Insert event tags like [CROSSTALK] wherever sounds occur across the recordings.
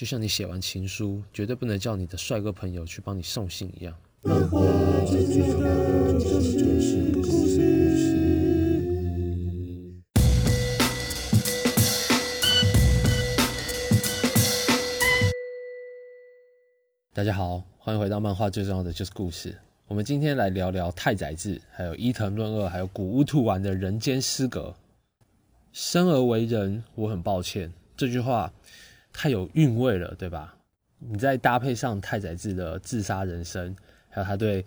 就像你写完情书，绝对不能叫你的帅哥朋友去帮你送信一样。大家好，欢迎回到漫画最重要的就是故事。我们今天来聊聊太宰治，还有伊藤润二，还有古屋兔丸的人间失格。生而为人，我很抱歉。这句话太有韵味了，对吧？你再搭配上太宰治的自杀人生，还有他对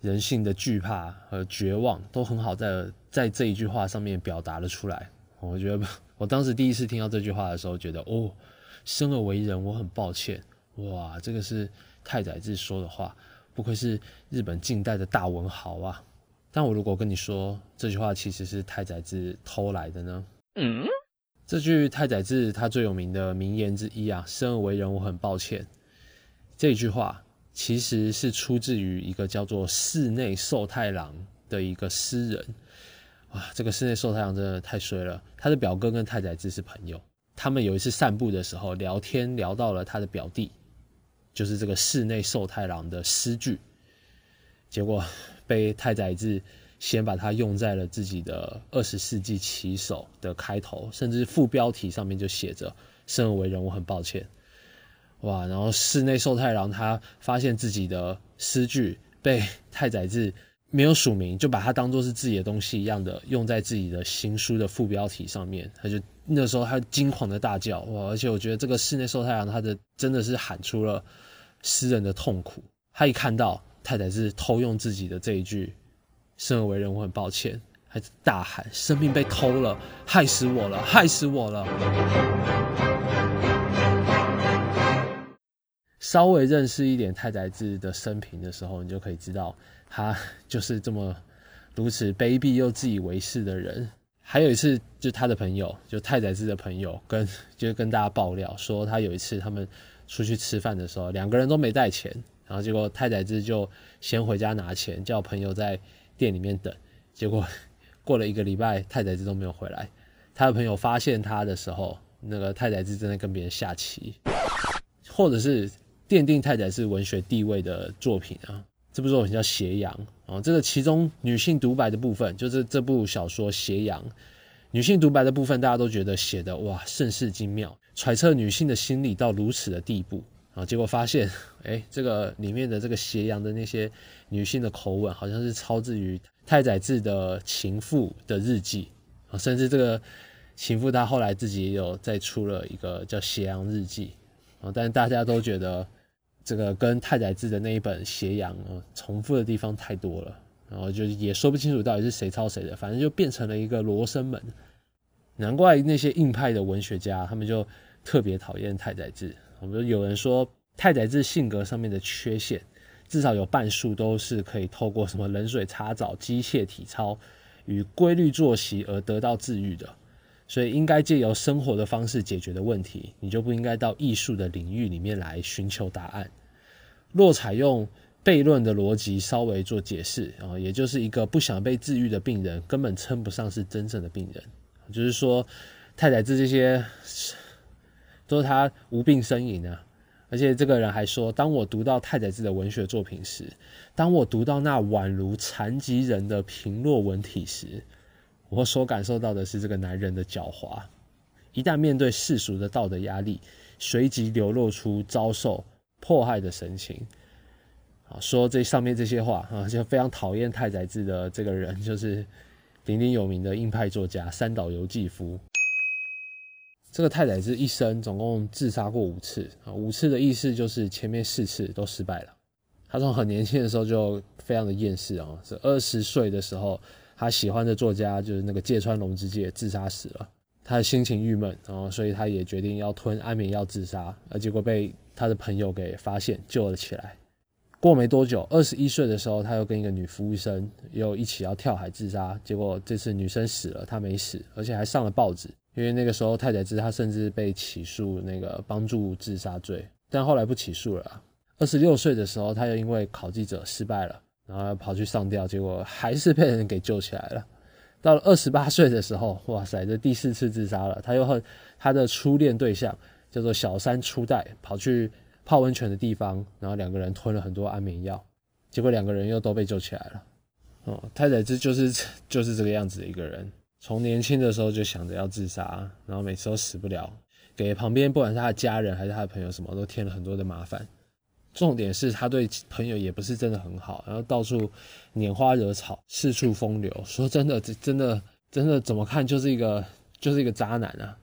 人性的惧怕和绝望，都很好在在这一句话上面表达了出来。我觉得 [LAUGHS] 我当时第一次听到这句话的时候，觉得哦，生而为人，我很抱歉。哇，这个是太宰治说的话，不愧是日本近代的大文豪啊！但我如果跟你说这句话其实是太宰治偷来的呢？嗯，这句太宰治他最有名的名言之一啊，“生而为人，我很抱歉。”这句话其实是出自于一个叫做室内寿太郎的一个诗人。哇，这个室内寿太郎真的太衰了。他的表哥跟太宰治是朋友，他们有一次散步的时候聊天，聊到了他的表弟，就是这个室内寿太郎的诗句，结果被太宰治。先把它用在了自己的二十世纪棋手的开头，甚至副标题上面就写着“生而为人，我很抱歉”。哇！然后室内寿太郎他发现自己的诗句被太宰治没有署名，就把它当做是自己的东西一样的用在自己的新书的副标题上面，他就那时候他惊狂的大叫哇！而且我觉得这个室内寿太郎他的真的是喊出了诗人的痛苦。他一看到太宰治偷用自己的这一句。生而为人，我很抱歉，还大喊：“生命被偷了，害死我了，害死我了！”稍微认识一点太宰治的生平的时候，你就可以知道，他就是这么如此卑鄙又自以为是的人。还有一次，就他的朋友，就太宰治的朋友，跟就是跟大家爆料说，他有一次他们出去吃饭的时候，两个人都没带钱，然后结果太宰治就先回家拿钱，叫朋友在。店里面等，结果 [LAUGHS] 过了一个礼拜，太宰治都没有回来。他的朋友发现他的时候，那个太宰治正在跟别人下棋，或者是奠定太宰治文学地位的作品啊。这部作品叫《斜阳》啊，这个其中女性独白的部分，就是这部小说《斜阳》女性独白的部分，大家都觉得写的哇甚是精妙，揣测女性的心理到如此的地步。啊，结果发现，哎，这个里面的这个斜阳的那些女性的口吻，好像是抄自于太宰治的情妇的日记啊，甚至这个情妇她后来自己也有再出了一个叫《斜阳日记》啊，但大家都觉得这个跟太宰治的那一本《斜阳》啊重复的地方太多了，然后就也说不清楚到底是谁抄谁的，反正就变成了一个罗生门。难怪那些硬派的文学家他们就特别讨厌太宰治。我们有人说太宰治性格上面的缺陷，至少有半数都是可以透过什么冷水擦澡、机械体操与规律作息而得到治愈的，所以应该借由生活的方式解决的问题，你就不应该到艺术的领域里面来寻求答案。若采用悖论的逻辑稍微做解释啊，也就是一个不想被治愈的病人，根本称不上是真正的病人。就是说，太宰治这些。都是他无病呻吟啊！而且这个人还说，当我读到太宰治的文学作品时，当我读到那宛如残疾人的平落文体时，我所感受到的是这个男人的狡猾。一旦面对世俗的道德压力，随即流露出遭受迫害的神情。啊，说这上面这些话啊，就非常讨厌太宰治的这个人，就是鼎鼎有名的硬派作家三岛由纪夫。这个太宰治一生总共自杀过五次啊，五次的意思就是前面四次都失败了。他从很年轻的时候就非常的厌世啊，是二十岁的时候，他喜欢的作家就是那个芥川龙之介自杀死了，他的心情郁闷，然后所以他也决定要吞安眠药自杀，而结果被他的朋友给发现救了起来。过没多久，二十一岁的时候，他又跟一个女服务生又一起要跳海自杀，结果这次女生死了，他没死，而且还上了报纸。因为那个时候太宰治他甚至被起诉那个帮助自杀罪，但后来不起诉了。二十六岁的时候，他又因为考记者失败了，然后跑去上吊，结果还是被人给救起来了。到了二十八岁的时候，哇塞，这第四次自杀了。他又和他的初恋对象，叫做小山初代，跑去泡温泉的地方，然后两个人吞了很多安眠药，结果两个人又都被救起来了。哦，太宰治就是 [LAUGHS] 就是这个样子的一个人，从年轻的时候就想着要自杀，然后每次都死不了，给旁边不管是他的家人还是他的朋友，什么都添了很多的麻烦。重点是他对朋友也不是真的很好，然后到处拈花惹草，四处风流。说真的，这真的真的怎么看就是一个就是一个渣男啊！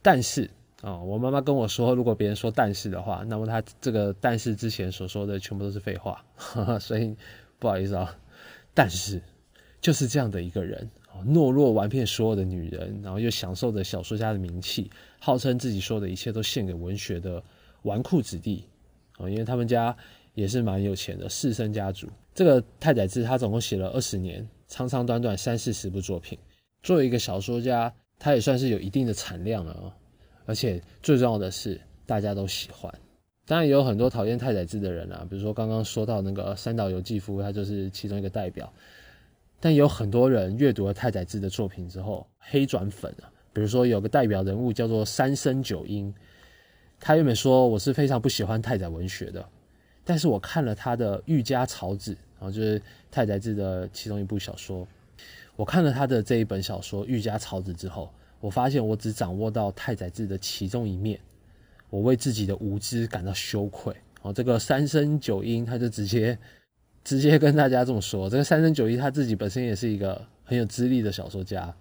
但是啊，我妈妈跟我说，如果别人说但是的话，那么他这个但是之前所说的全部都是废话，[LAUGHS] 所以不好意思啊。但是就是这样的一个人，懦弱玩遍所有的女人，然后又享受着小说家的名气，号称自己说的一切都献给文学的纨绔子弟。哦，因为他们家也是蛮有钱的士绅家族。这个太宰治他总共写了二十年，长长短短三四十部作品。作为一个小说家，他也算是有一定的产量了哦。而且最重要的是，大家都喜欢。当然也有很多讨厌太宰治的人啊，比如说刚刚说到那个三岛由纪夫，他就是其中一个代表。但有很多人阅读了太宰治的作品之后，黑转粉啊。比如说有个代表人物叫做三生九英。他原本说我是非常不喜欢太宰文学的，但是我看了他的《玉家草子》，然后就是太宰治的其中一部小说。我看了他的这一本小说《玉家草子》之后，我发现我只掌握到太宰治的其中一面，我为自己的无知感到羞愧。哦，这个三生九音，他就直接直接跟大家这么说：，这个三生九一他自己本身也是一个很有资历的小说家，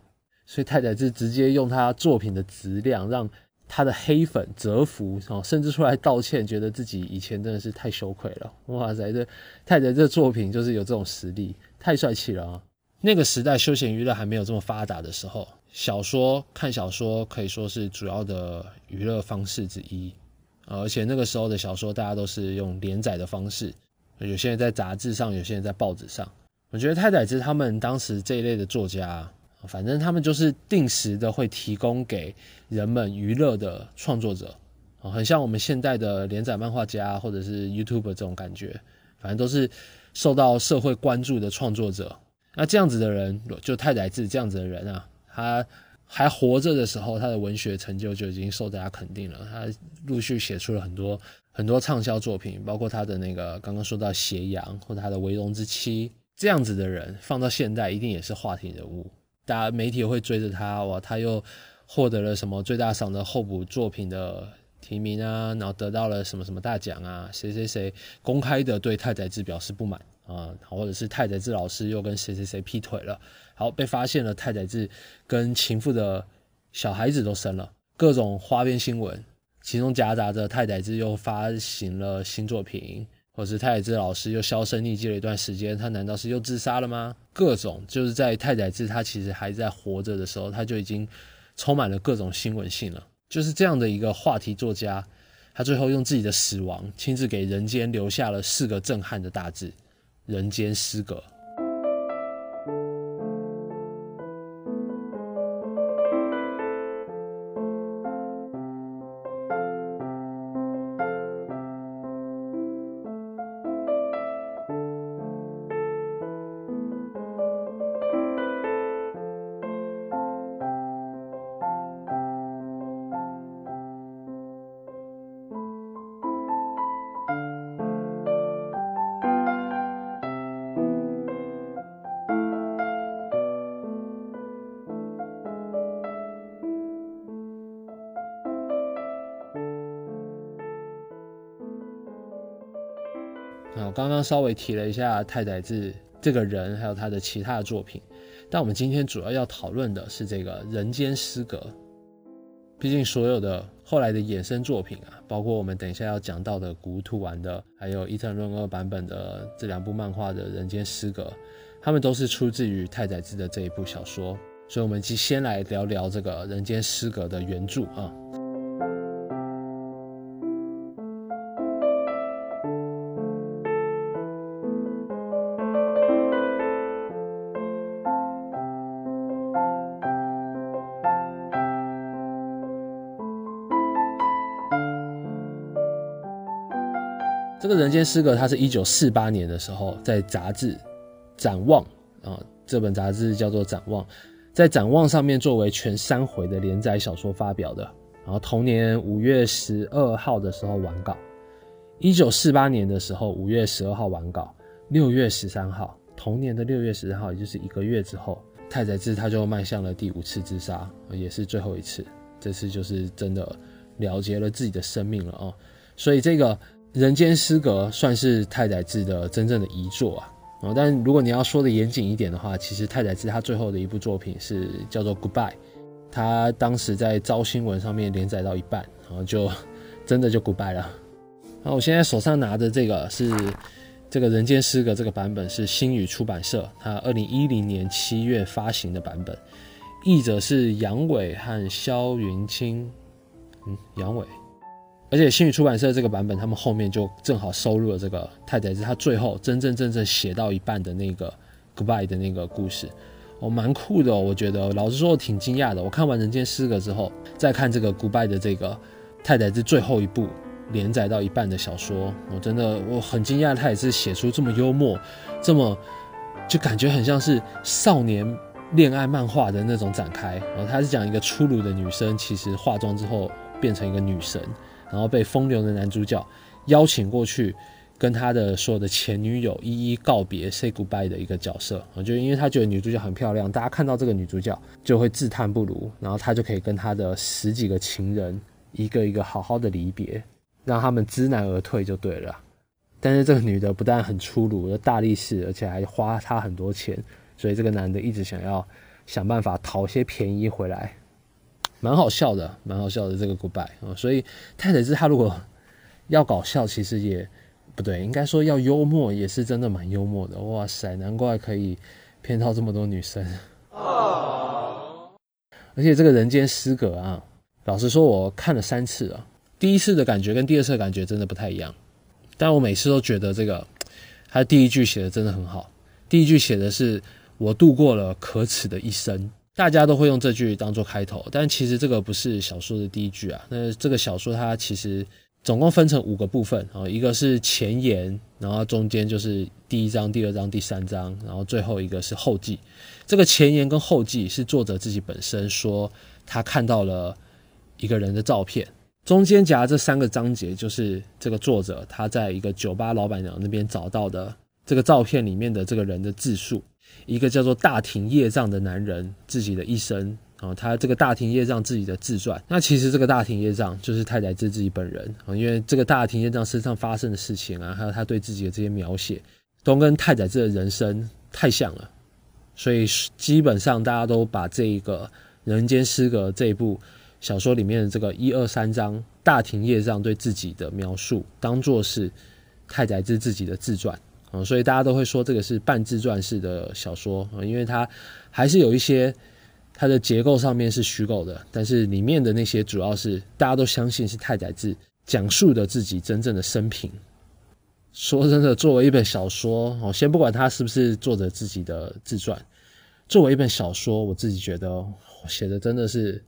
所以太宰治直接用他作品的质量让。他的黑粉折服哦，甚至出来道歉，觉得自己以前真的是太羞愧了。哇塞，这太宰这作品就是有这种实力，太帅气了啊！那个时代休闲娱乐还没有这么发达的时候，小说看小说可以说是主要的娱乐方式之一而且那个时候的小说大家都是用连载的方式，有些人在杂志上，有些人在报纸上。我觉得太宰治他们当时这一类的作家。反正他们就是定时的会提供给人们娱乐的创作者，啊，很像我们现代的连载漫画家或者是 YouTube 这种感觉，反正都是受到社会关注的创作者。那这样子的人，就太宰治这样子的人啊，他还活着的时候，他的文学成就就已经受大家肯定了。他陆续写出了很多很多畅销作品，包括他的那个刚刚说到《斜阳》或者他的《为龙之妻》，这样子的人放到现代一定也是话题人物。大家媒体会追着他哇，他又获得了什么最大赏的候补作品的提名啊，然后得到了什么什么大奖啊？谁谁谁公开的对太宰治表示不满啊？或者是太宰治老师又跟谁谁谁劈腿了？好，被发现了太宰治跟情妇的小孩子都生了，各种花边新闻，其中夹杂着太宰治又发行了新作品。或是太宰治老师又销声匿迹了一段时间，他难道是又自杀了吗？各种就是在太宰治他其实还在活着的时候，他就已经充满了各种新闻性了。就是这样的一个话题作家，他最后用自己的死亡，亲自给人间留下了四个震撼的大字：人间失格。啊，刚刚稍微提了一下太宰治这个人，还有他的其他的作品，但我们今天主要要讨论的是这个《人间失格》。毕竟所有的后来的衍生作品啊，包括我们等一下要讲到的古土丸的，还有伊藤润二版本的这两部漫画的《人间失格》，他们都是出自于太宰治的这一部小说。所以，我们就先来聊聊这个《人间失格》的原著啊。间失格，它是一九四八年的时候在杂志《展望》啊，这本杂志叫做《展望》，在《展望》上面作为全三回的连载小说发表的然后同年五月十二号的时候完稿。一九四八年的时候，五月十二号完稿，六月十三号，同年的六月十三号，也就是一个月之后，太宰治他就迈向了第五次自杀，也是最后一次。这次就是真的了结了自己的生命了啊！所以这个《人间失格》算是太宰治的真正的遗作啊。哦，但如果你要说的严谨一点的话，其实太宰治他最后的一部作品是叫做《Goodbye》，他当时在招新闻上面连载到一半，然后就 [LAUGHS] 真的就 Goodbye 了。那我现在手上拿的这个是这个人间失格这个版本是星宇出版社它二零一零年七月发行的版本，译者是杨伟和肖云清，嗯，杨伟，而且新宇出版社这个版本他们后面就正好收录了这个太宰治他最后真真正正写到一半的那个 goodbye 的那个故事，哦，蛮酷的，我觉得老实说我挺惊讶的，我看完人间失格之后再看这个 goodbye 的这个太宰治最后一部。连载到一半的小说，我真的我很惊讶，他也是写出这么幽默，这么就感觉很像是少年恋爱漫画的那种展开。然后他是讲一个粗鲁的女生，其实化妆之后变成一个女神，然后被风流的男主角邀请过去，跟他的所有的前女友一一告别，say goodbye 的一个角色啊。就因为他觉得女主角很漂亮，大家看到这个女主角就会自叹不如，然后他就可以跟他的十几个情人一个一个好好的离别。让他们知难而退就对了，但是这个女的不但很粗鲁又大力士，而且还花他很多钱，所以这个男的一直想要想办法讨些便宜回来，蛮好笑的，蛮好笑的这个 goodbye 啊。所以太宰治他如果要搞笑，其实也不对，应该说要幽默，也是真的蛮幽默的。哇塞，难怪可以骗到这么多女生。而且这个人间失格啊，老实说，我看了三次了。第一次的感觉跟第二次的感觉真的不太一样，但我每次都觉得这个他第一句写的真的很好。第一句写的是“我度过了可耻的一生”，大家都会用这句当做开头，但其实这个不是小说的第一句啊。那这个小说它其实总共分成五个部分啊，一个是前言，然后中间就是第一章、第二章、第三章，然后最后一个是后记。这个前言跟后记是作者自己本身说他看到了一个人的照片。中间夹这三个章节，就是这个作者他在一个酒吧老板娘那边找到的这个照片里面的这个人的自述，一个叫做大庭业障的男人自己的一生啊，他这个大庭业障自己的自传。那其实这个大庭业障就是太宰治自己本人啊，因为这个大庭业障身上发生的事情啊，还有他对自己的这些描写，都跟太宰治的人生太像了，所以基本上大家都把这一个人间失格这一部。小说里面的这个一二三章大庭业障对自己的描述，当做是太宰治自己的自传所以大家都会说这个是半自传式的小说啊，因为它还是有一些它的结构上面是虚构的，但是里面的那些主要是大家都相信是太宰治讲述的自己真正的生平。说真的，作为一本小说哦，先不管它是不是作者自己的自传，作为一本小说，我自己觉得写的真的是。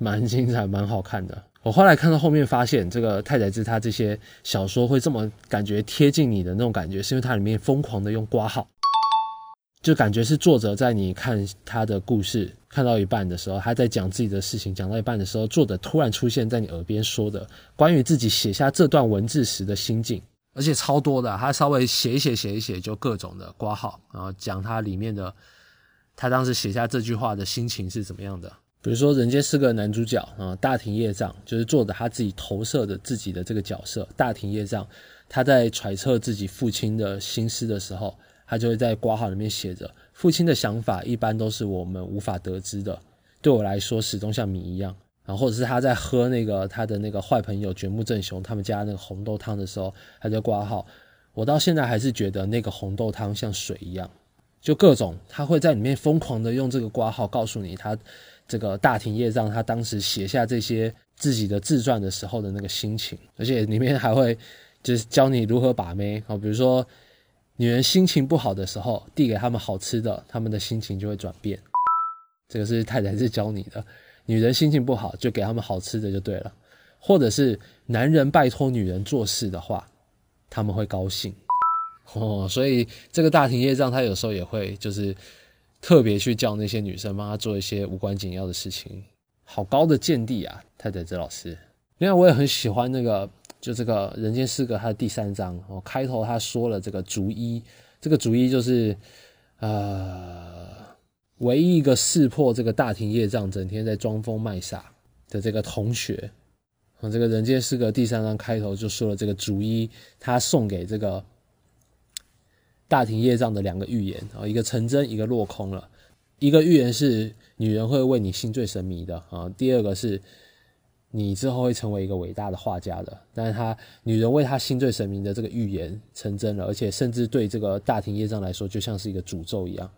蛮精彩，蛮好看的。我后来看到后面，发现这个太宰治他这些小说会这么感觉贴近你的那种感觉，是因为它里面疯狂的用挂号，就感觉是作者在你看他的故事看到一半的时候，他在讲自己的事情，讲到一半的时候，作者突然出现在你耳边说的关于自己写下这段文字时的心境，而且超多的，他稍微写一写，写一写就各种的挂号，然后讲他里面的他当时写下这句话的心情是怎么样的。比如说，人间是个男主角啊，大庭业障就是做的他自己投射的自己的这个角色。大庭业障，他在揣测自己父亲的心思的时候，他就会在挂号里面写着：“父亲的想法一般都是我们无法得知的，对我来说始终像谜一样。”然后或者是他在喝那个他的那个坏朋友卷木正雄他们家那个红豆汤的时候，他就挂号：“我到现在还是觉得那个红豆汤像水一样。”就各种他会在里面疯狂的用这个挂号告诉你他。这个大庭业障，他当时写下这些自己的自传的时候的那个心情，而且里面还会就是教你如何把妹啊，比如说女人心情不好的时候，递给他们好吃的，他们的心情就会转变。这个是太太是教你的，女人心情不好就给他们好吃的就对了，或者是男人拜托女人做事的话，他们会高兴哦。所以这个大庭业障，他有时候也会就是。特别去叫那些女生帮他做一些无关紧要的事情，好高的见地啊，太宰治老师。另外，我也很喜欢那个，就这个《人间失格》它的第三章哦，开头他说了这个逐一，这个逐一就是呃，唯一一个识破这个大庭业障，整天在装疯卖傻的这个同学。啊，这个《人间失格》第三章开头就说了这个逐一，他送给这个大庭业障的两个预言啊，一个成真，一个落空了。一个预言是女人会为你心醉神迷的啊，第二个是你之后会成为一个伟大的画家的。但是他女人为他心醉神迷的这个预言成真了，而且甚至对这个大庭业障来说就像是一个诅咒一样。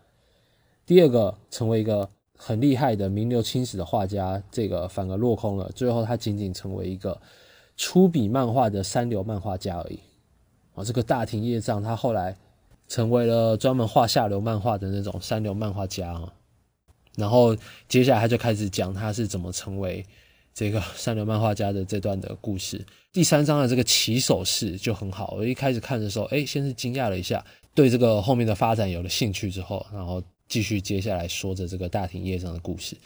第二个成为一个很厉害的名留青史的画家，这个反而落空了，最后他仅仅成为一个粗笔漫画的三流漫画家而已。啊，这个大庭业障他后来。成为了专门画下流漫画的那种三流漫画家啊，然后接下来他就开始讲他是怎么成为这个三流漫画家的这段的故事。第三章的这个起手式就很好，我一开始看的时候，哎，先是惊讶了一下，对这个后面的发展有了兴趣之后，然后继续接下来说着这个大庭叶上的故事。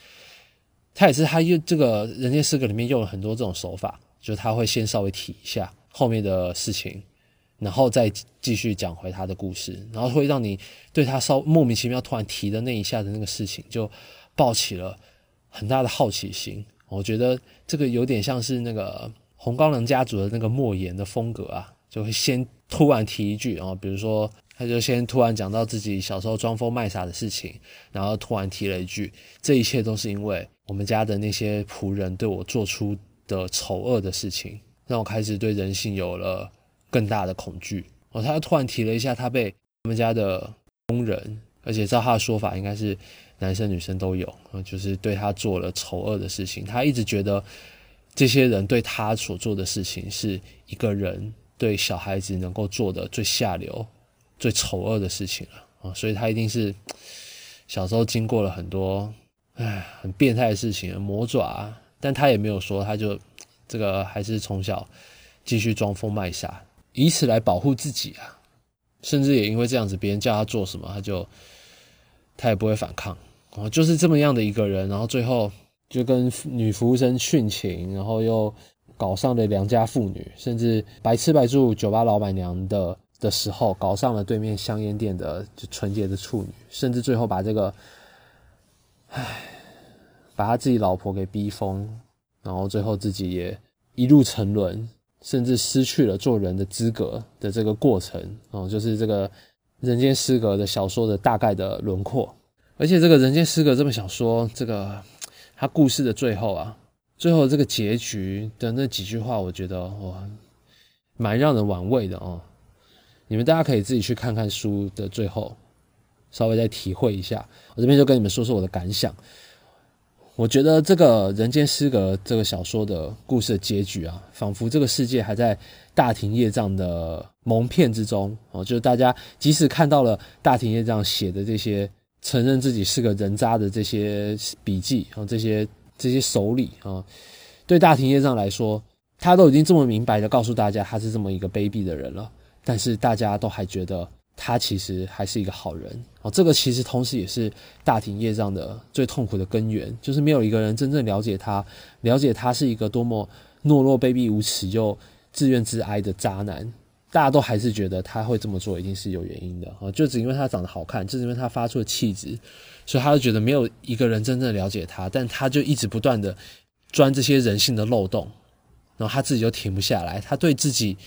他也是他用这个人间失格里面用了很多这种手法，就是他会先稍微提一下后面的事情。然后再继续讲回他的故事，然后会让你对他稍莫名其妙突然提的那一下的那个事情，就抱起了很大的好奇心。我觉得这个有点像是那个红高粱家族的那个莫言的风格啊，就会先突然提一句，然后比如说他就先突然讲到自己小时候装疯卖傻的事情，然后突然提了一句，这一切都是因为我们家的那些仆人对我做出的丑恶的事情，让我开始对人性有了。更大的恐惧哦，他突然提了一下，他被他们家的工人，而且照他的说法，应该是男生女生都有，就是对他做了丑恶的事情。他一直觉得这些人对他所做的事情，是一个人对小孩子能够做的最下流、最丑恶的事情了啊！所以他一定是 [TSK] 小时候经过了很多唉很变态的事情，魔爪，但他也没有说，他就这个还是从小继续装疯卖傻。以此来保护自己啊，甚至也因为这样子，别人叫他做什么，他就他也不会反抗哦，就是这么样的一个人。然后最后就跟女服务生殉情，然后又搞上了良家妇女，甚至白吃白住酒吧老板娘的的时候，搞上了对面香烟店的就纯洁的处女，甚至最后把这个，唉，把他自己老婆给逼疯，然后最后自己也一路沉沦。甚至失去了做人的资格的这个过程哦，就是这个《人间失格》的小说的大概的轮廓。而且这个《人间失格》这本小说，这个它故事的最后啊，最后这个结局的那几句话，我觉得哇，蛮让人玩味的哦。你们大家可以自己去看看书的最后，稍微再体会一下。我这边就跟你们说说我的感想。我觉得这个人间失格这个小说的故事的结局啊，仿佛这个世界还在大庭业障的蒙骗之中哦。就是大家即使看到了大庭业障写的这些承认自己是个人渣的这些笔记啊，这些这些手里啊，对大庭业障来说，他都已经这么明白的告诉大家他是这么一个卑鄙的人了，但是大家都还觉得。他其实还是一个好人哦，这个其实同时也是大庭业障的最痛苦的根源，就是没有一个人真正了解他，了解他是一个多么懦弱、卑鄙、无耻又自怨自哀的渣男。大家都还是觉得他会这么做一定是有原因的啊，就只因为他长得好看，就是因为他发出的气质，所以他就觉得没有一个人真正了解他，但他就一直不断的钻这些人性的漏洞，然后他自己就停不下来，他对自己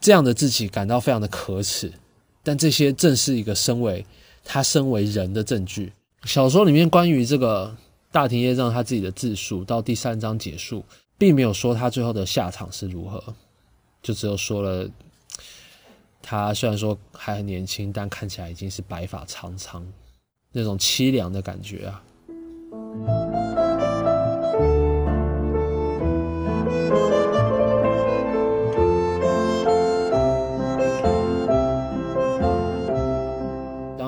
这样的自己感到非常的可耻。但这些正是一个身为他身为人的证据。小说里面关于这个大庭业障他自己的自述，到第三章结束，并没有说他最后的下场是如何，就只有说了他虽然说还很年轻，但看起来已经是白发苍苍，那种凄凉的感觉啊。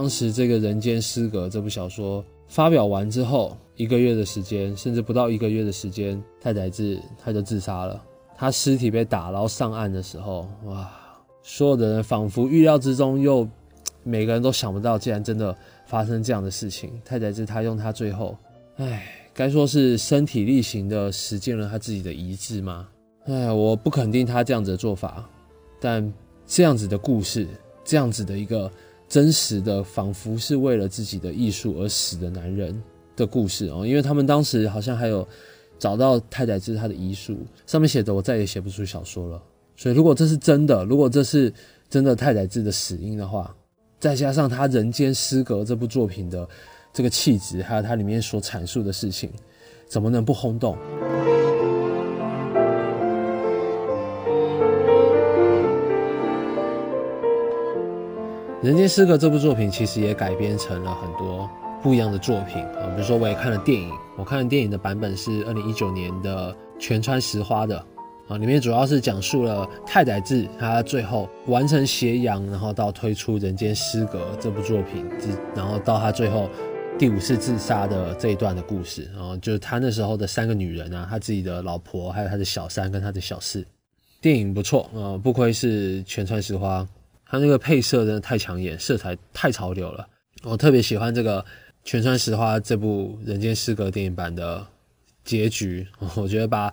当时这个人间失格这部小说发表完之后，一个月的时间，甚至不到一个月的时间，太宰治他就自杀了。他尸体被打捞上岸的时候，哇，所有的人仿佛预料之中，又每个人都想不到，竟然真的发生这样的事情。太宰治他用他最后，唉，该说是身体力行的实践了他自己的遗志吗？哎，我不肯定他这样子的做法，但这样子的故事，这样子的一个真实的，仿佛是为了自己的艺术而死的男人的故事哦，因为他们当时好像还有找到太宰治他的遗书，上面写着我再也写不出小说了。所以如果这是真的，如果这是真的太宰治的死因的话，再加上他《人间失格》这部作品的。这个气质，还有它里面所阐述的事情，怎么能不轰动？《人间失格》这部作品其实也改编成了很多不一样的作品啊，比如说我也看了电影，我看的电影的版本是二零一九年的全川石花的啊，里面主要是讲述了太宰治他最后完成斜阳，然后到推出《人间失格》这部作品，然后到他最后。第五次自杀的这一段的故事，然后就是他那时候的三个女人啊，他自己的老婆，还有他的小三跟他的小四。电影不错啊，不愧是全川石花，他那个配色真的太抢眼，色彩太潮流了。我特别喜欢这个全川石花这部《人间失格》电影版的结局，[LAUGHS] 我觉得把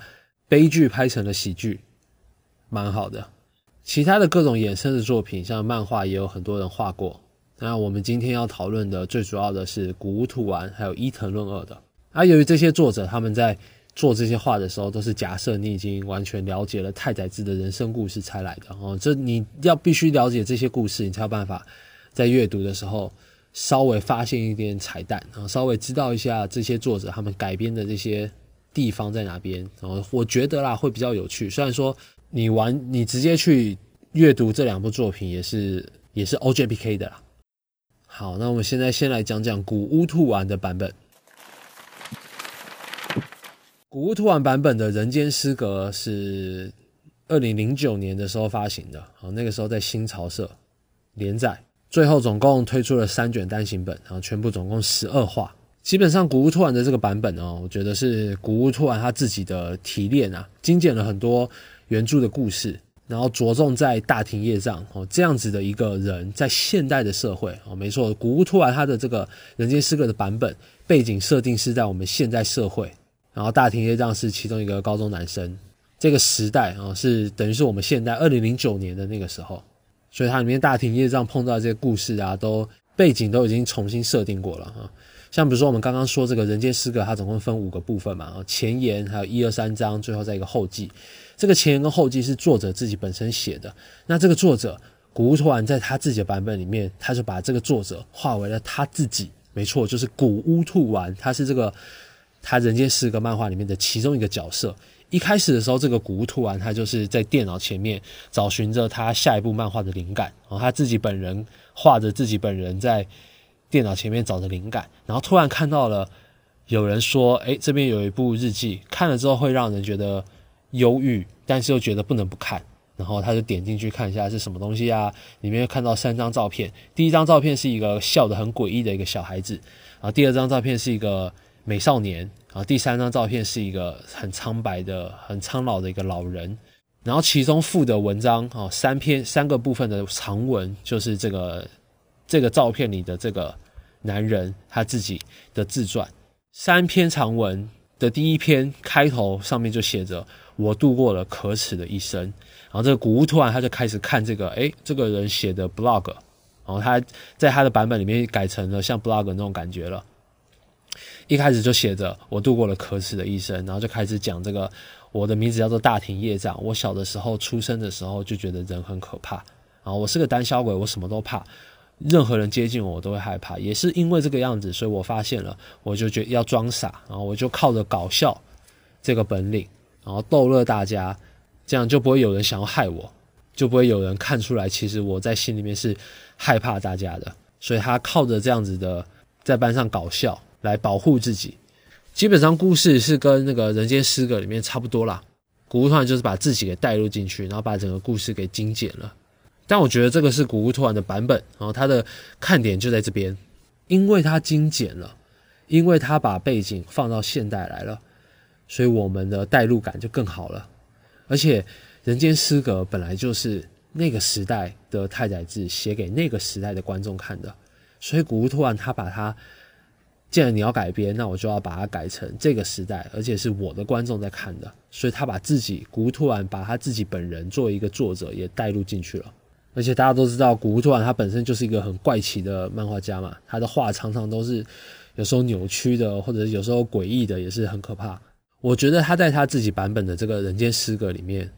悲剧拍成了喜剧，蛮好的。其他的各种衍生的作品，像漫画也有很多人画过。那我们今天要讨论的最主要的是古屋兔丸还有伊藤润二的。而由于这些作者他们在做这些画的时候，都是假设你已经完全了解了太宰治的人生故事才来的哦。这你要必须了解这些故事，你才有办法在阅读的时候稍微发现一点彩蛋然后，稍微知道一下这些作者他们改编的这些地方在哪边。然后我觉得啦会比较有趣。虽然说你玩你直接去阅读这两部作品也是也是 OJPK 的啦。好，那我们现在先来讲讲古屋兔丸的版本。古屋突然版本的《人间失格》是二零零九年的时候发行的，好，那个时候在新潮社连载，最后总共推出了三卷单行本，然后全部总共十二话。基本上古屋突然的这个版本哦，我觉得是古屋突然他自己的提炼啊，精简了很多原著的故事。然后着重在大庭业障哦，这样子的一个人，在现代的社会哦，没错，古屋突然他的这个人间失格的版本背景设定是在我们现代社会，然后大庭业障是其中一个高中男生，这个时代啊是等于是我们现代二零零九年的那个时候，所以它里面大庭业障碰到这些故事啊，都背景都已经重新设定过了哈。像比如说我们刚刚说这个人间失格，它总共分五个部分嘛，前言还有一二三章，最后在一个后记。这个前言跟后记是作者自己本身写的。那这个作者古屋突然在他自己的版本里面，他就把这个作者化为了他自己，没错，就是古屋兔丸，他是这个他人间失格漫画里面的其中一个角色。一开始的时候，这个古屋兔丸他就是在电脑前面找寻着他下一部漫画的灵感，然后他自己本人画着自己本人在电脑前面找着灵感，然后突然看到了有人说：“哎，这边有一部日记，看了之后会让人觉得。”忧郁，但是又觉得不能不看，然后他就点进去看一下是什么东西啊？里面看到三张照片，第一张照片是一个笑得很诡异的一个小孩子，然后第二张照片是一个美少年，然后第三张照片是一个很苍白的、很苍老的一个老人，然后其中附的文章啊，三篇三个部分的长文，就是这个这个照片里的这个男人他自己的自传，三篇长文的第一篇开头上面就写着。我度过了可耻的一生，然后这个古屋突然他就开始看这个，诶，这个人写的 blog，然后他在他的版本里面改成了像 blog 那种感觉了。一开始就写着我度过了可耻的一生，然后就开始讲这个我的名字叫做大庭业障。我小的时候出生的时候就觉得人很可怕，然后我是个胆小鬼，我什么都怕，任何人接近我我都会害怕。也是因为这个样子，所以我发现了，我就觉要装傻，然后我就靠着搞笑这个本领。然后逗乐大家，这样就不会有人想要害我，就不会有人看出来，其实我在心里面是害怕大家的。所以他靠着这样子的在班上搞笑来保护自己。基本上故事是跟那个人间失格里面差不多啦。古屋突然就是把自己给带入进去，然后把整个故事给精简了。但我觉得这个是古屋突然的版本，然后它的看点就在这边，因为它精简了，因为它把背景放到现代来了。所以我们的代入感就更好了，而且《人间失格》本来就是那个时代的太宰治写给那个时代的观众看的，所以古屋突然他把它既然你要改编，那我就要把它改成这个时代，而且是我的观众在看的。所以他把自己古突然把他自己本人作为一个作者也带入进去了。而且大家都知道，古突然他本身就是一个很怪奇的漫画家嘛，他的画常常都是有时候扭曲的，或者有时候诡异的，也是很可怕。我觉得他在他自己版本的这个人间失格里面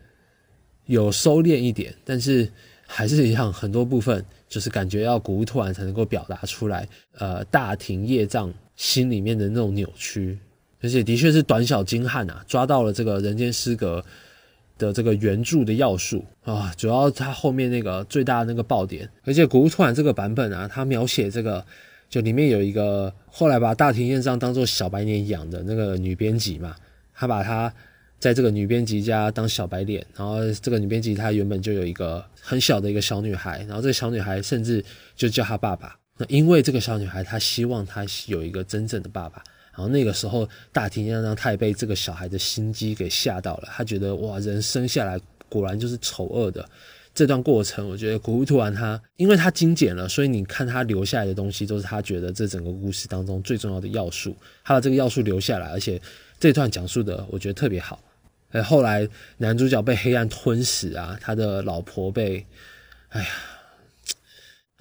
有收敛一点，但是还是一样，很多部分就是感觉要古屋突然才能够表达出来。呃，大庭业障。心里面的那种扭曲，而且的确是短小精悍啊，抓到了这个人间失格的这个原著的要素啊，主要它后面那个最大的那个爆点，而且古屋突然这个版本啊，它描写这个就里面有一个后来把大庭院上当做小白脸养的那个女编辑嘛，她把她在这个女编辑家当小白脸，然后这个女编辑她原本就有一个很小的一个小女孩，然后这个小女孩甚至就叫她爸爸。那因为这个小女孩，她希望她有一个真正的爸爸。然后那个时候，大庭院让她也被这个小孩的心机给吓到了。她觉得哇，人生下来果然就是丑恶的。这段过程，我觉得古屋突然他，因为他精简了，所以你看他留下来的东西，都是他觉得这整个故事当中最重要的要素。他把这个要素留下来，而且这段讲述的我觉得特别好。哎，后来男主角被黑暗吞噬啊，他的老婆被，哎呀。[TSK]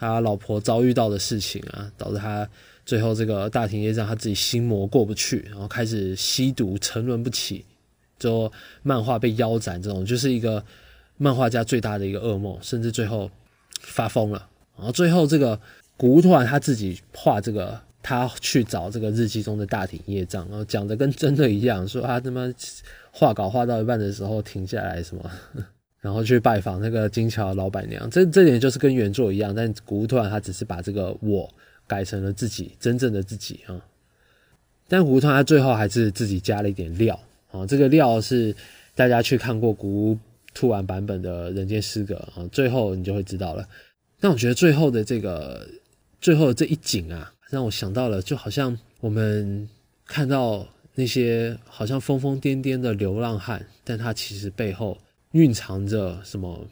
他老婆遭遇到的事情啊，导致他最后这个大庭业障，他自己心魔过不去，然后开始吸毒，沉沦不起，最后漫画被腰斩，这种就是一个漫画家最大的一个噩梦，甚至最后发疯了。然后最后这个古屋突然他自己画这个，他去找这个日记中的大庭业障，然后讲的跟真的一样，说他他妈画稿画到一半的时候停下来什么。[LAUGHS] 然后去拜访那个金桥老板娘，这这点就是跟原作一样，但古屋突然他只是把这个我改成了自己真正的自己啊。但古屋突然他最后还是自己加了一点料啊，这个料是大家去看过古屋突然版本的人间失格啊，最后你就会知道了。但我觉得最后的这个最后这一景啊，让我想到了，就好像我们看到那些好像疯疯癫癫的流浪汉，但他其实背后。蕴藏着什么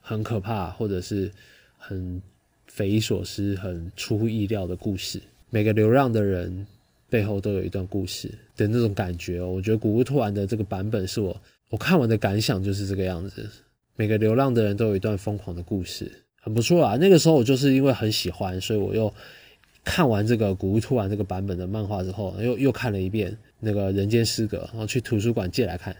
很可怕，或者是很匪夷所思、很出乎意料的故事？每个流浪的人背后都有一段故事的那种感觉。我觉得《古屋突然》的这个版本是我我看完的感想就是这个样子。每个流浪的人都有一段疯狂的故事，很不错啊。那个时候我就是因为很喜欢，所以我又看完这个《古屋突然》这个版本的漫画之后，又又看了一遍那个《人间失格》，然后去图书馆借来看。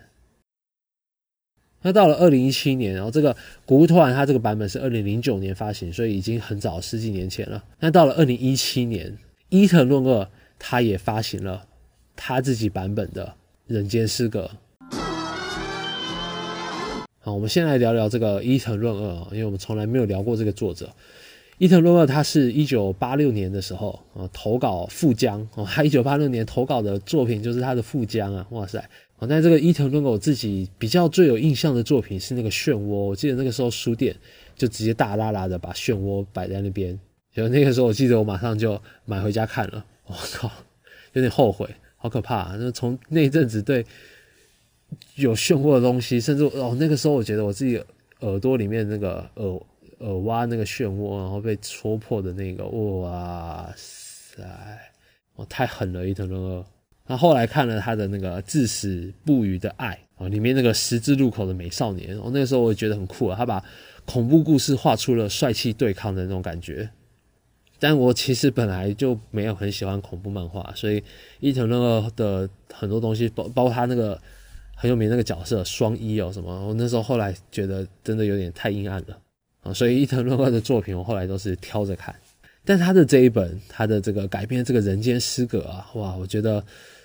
那到了二零一七年，然后这个《古物突然》它这个版本是二零零九年发行，所以已经很早十几年前了。那到了二零一七年，伊藤润二他也发行了他自己版本的《人间失格》。好，我们先来聊聊这个伊藤润二，因为我们从来没有聊过这个作者。伊藤润二他是一九八六年的时候啊投稿富江哦，他一九八六年投稿的作品就是他的富江啊，哇塞哦！那这个伊藤润二，我自己比较最有印象的作品是那个漩涡。我记得那个时候书店就直接大拉拉的把漩涡摆在那边，就那个时候我记得我马上就买回家看了。我靠，有点后悔，好可怕！那从那一阵子对有漩涡的东西，甚至哦那个时候我觉得我自己耳朵里面那个耳耳挖那个漩涡，然后被戳破的那个，哇塞，我太狠了，伊藤润二。那后来看了他的那个《至死不渝的爱》啊，里面那个十字路口的美少年，我那个时候我也觉得很酷啊，他把恐怖故事画出了帅气对抗的那种感觉。但我其实本来就没有很喜欢恐怖漫画，所以伊藤润二的很多东西，包包括他那个很有名那个角色双一哦什么，我那时候后来觉得真的有点太阴暗了啊，所以伊藤润二的作品我后来都是挑着看。但他的这一本，他的这个改编这个人间失格啊，哇，我觉得。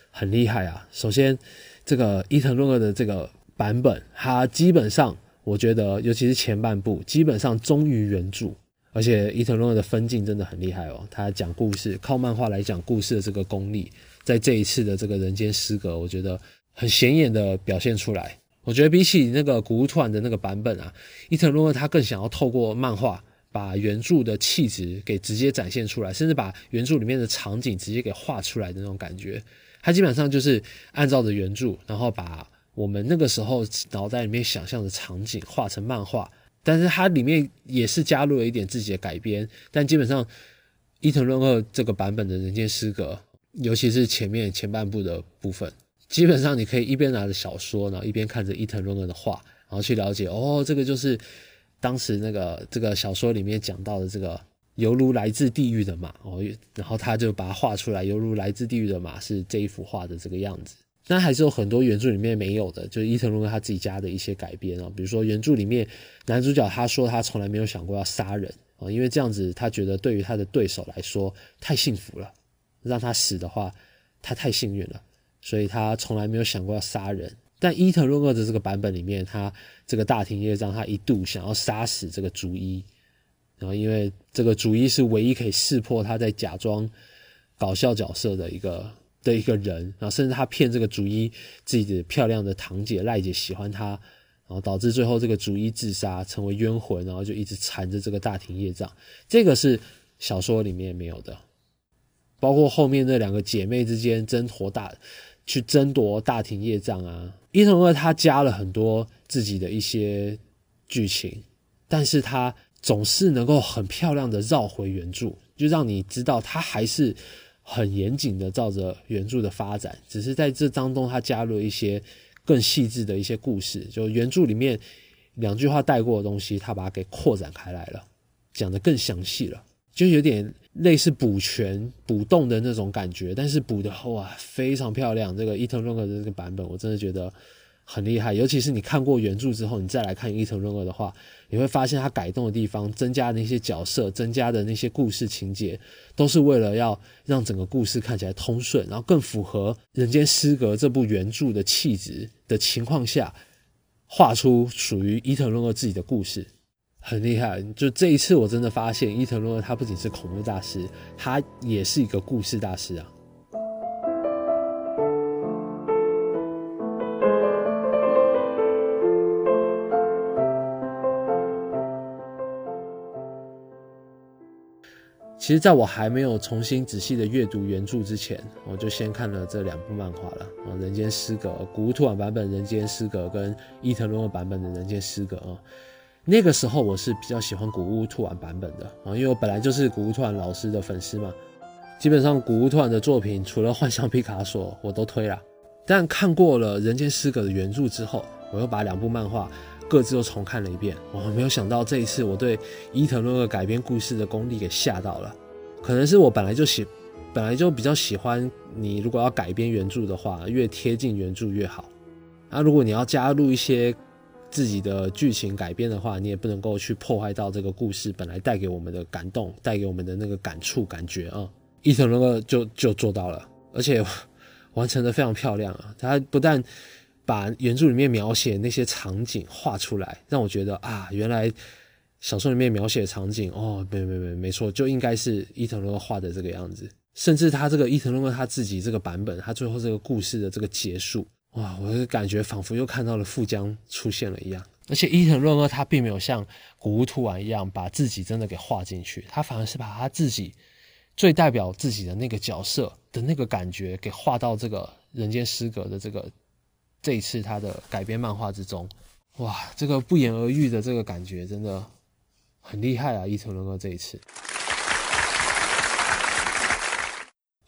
很厉害啊！首先，这个伊藤润二的这个版本，它基本上我觉得，尤其是前半部，基本上忠于原著。而且伊藤润二的分镜真的很厉害哦，他讲故事，靠漫画来讲故事的这个功力，在这一次的这个人间失格，我觉得很显眼的表现出来。我觉得比起那个古屋突然的那个版本啊，伊藤润二他更想要透过漫画把原著的气质给直接展现出来，甚至把原著里面的场景直接给画出来的那种感觉。他基本上就是按照着原著，然后把我们那个时候脑袋里面想象的场景画成漫画，但是它里面也是加入了一点自己的改编。但基本上，伊藤润二这个版本的人间失格，尤其是前面前半部的部分，基本上你可以一边拿着小说，然后一边看着伊藤润二的画，然后去了解哦，这个就是当时那个这个小说里面讲到的这个犹如来自地狱的马哦，然后他就把它画出来，犹如来自地狱的马是这一幅画的这个样子。但还是有很多原著里面没有的，就是伊藤润二他自己加的一些改编啊，比如说原著里面男主角他说他从来没有想过要杀人啊，因为这样子他觉得对于他的对手来说太幸福了。让他死的话，他太幸运了，所以他从来没有想过要杀人。但伊藤润二的这个版本里面，他这个大庭业障，他一度想要杀死这个竹一，然后因为这个竹一是唯一可以识破他在假装搞笑角色的一个的一个人，然后甚至他骗这个竹一自己的漂亮的堂姐赖姐喜欢他，然后导致最后这个竹一自杀成为冤魂，然后就一直缠着这个大庭业障。这个是小说里面没有的。包括后面那两个姐妹之间争夺大，去争夺大庭业障啊！伊藤二他加了很多自己的一些剧情，但是他总是能够很漂亮的绕回原著，就让你知道他还是很严谨的照着原著的发展，只是在这当中他加入了一些更细致的一些故事，就原著里面两句话带过的东西，他把它给扩展开来了，讲的更详细了。就有点类似补全、补洞的那种感觉，但是补的哇非常漂亮。这个伊藤润二的这个版本，我真的觉得很厉害。尤其是你看过原著之后，你再来看伊藤润二的话，你会发现他改动的地方、增加的那些角色、增加的那些故事情节，都是为了要让整个故事看起来通顺，然后更符合《人间失格》这部原著的气质的情况下，画出属于伊藤润二自己的故事。很厉害，就这一次我真的发现伊藤润二他不仅是恐怖大师，他也是一个故事大师啊。其实，在我还没有重新仔细的阅读原著之前，我就先看了这两部漫画了啊，《人间失格》古土版本《人间失格》跟伊藤润二版本的《人间失格》啊。那个时候我是比较喜欢古屋兔丸版本的啊，因为我本来就是古屋兔丸老师的粉丝嘛。基本上古屋兔丸的作品，除了幻象皮卡索，我都推了。但看过了《人间失格》的原著之后，我又把两部漫画各自又重看了一遍。我没有想到这一次我对伊藤润二改编故事的功力给吓到了。可能是我本来就喜，本来就比较喜欢你。如果要改编原著的话，越贴近原著越好。那如果你要加入一些。自己的剧情改编的话，你也不能够去破坏到这个故事本来带给我们的感动，带给我们的那个感触感觉啊。伊藤润二就就做到了，而且完成的非常漂亮啊。他不但把原著里面描写那些场景画出来，让我觉得啊，原来小说里面描写的场景哦，没没没没错，就应该是伊藤润二画的这个样子。甚至他这个伊藤润二他自己这个版本，他最后这个故事的这个结束。哇，我的感觉仿佛又看到了富江出现了一样，而且伊藤润二他并没有像古屋突然一样把自己真的给画进去，他反而是把他自己最代表自己的那个角色的那个感觉给画到这个人间失格的这个这一次他的改编漫画之中。哇，这个不言而喻的这个感觉真的很厉害啊！伊藤润二这一次。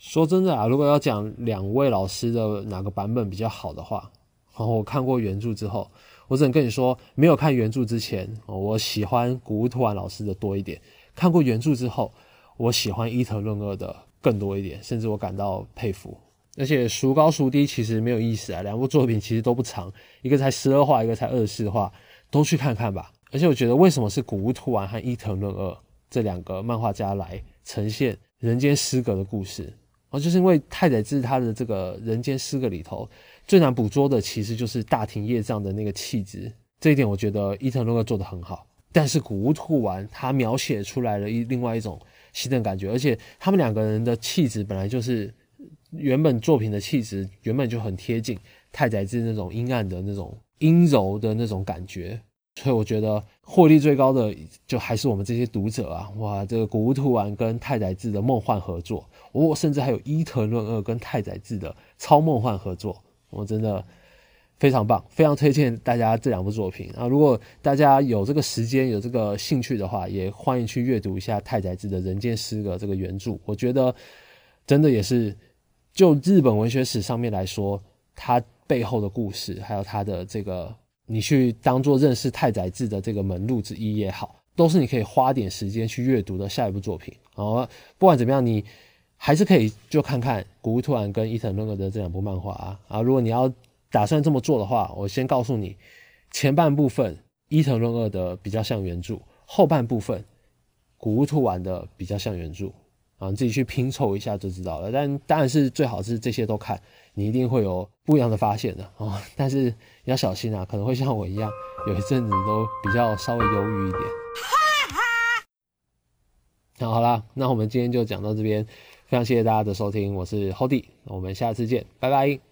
说真的啊，如果要讲两位老师的哪个版本比较好的话，然后我看过原著之后，我只能跟你说，没有看原著之前，我喜欢古屋拓丸老师的多一点；看过原著之后，我喜欢伊藤润二的更多一点，甚至我感到佩服。而且孰高孰低其实没有意思啊，两部作品其实都不长，一个才十二话，一个才二十四话，都去看看吧。而且我觉得，为什么是古屋拓丸和伊藤润二这两个漫画家来呈现人间失格的故事？哦，就是因为太宰治他的这个人间失格里头最难捕捉的，其实就是大庭业障的那个气质。这一点我觉得伊藤润二做的很好。但是古屋兔丸他描写出来了一另外一种新的感觉，而且他们两个人的气质本来就是原本作品的气质，原本就很贴近太宰治那种阴暗的那种阴柔的那种感觉。所以我觉得获利最高的就还是我们这些读者啊！哇，这个古屋兔丸跟太宰治的梦幻合作，我甚至还有伊藤润二跟太宰治的超梦幻合作，我真的非常棒，非常推荐大家这两部作品啊！如果大家有这个时间、有这个兴趣的话，也欢迎去阅读一下太宰治的《人间失格》这个原著，我觉得真的也是就日本文学史上面来说，它背后的故事，还有它的这个，你去当做认识太宰治的这个门路之一也好，都是你可以花点时间去阅读的下一部作品。哦，不管怎么样，你还是可以就看看古屋突然跟伊藤润二的这两部漫画啊。啊，如果你要打算这么做的话，我先告诉你，前半部分伊藤润二的比较像原著，后半部分古屋突然的比较像原著。啊，你自己去拼凑一下就知道了。但当然是最好是这些都看，你一定会有不一样的发现的哦。但是要小心啊，可能会像我一样，有一阵子都比较稍微忧郁一点。那好啦，那我们今天就讲到这边，非常谢谢大家的收听，我是 Hody，我们下次见，拜拜。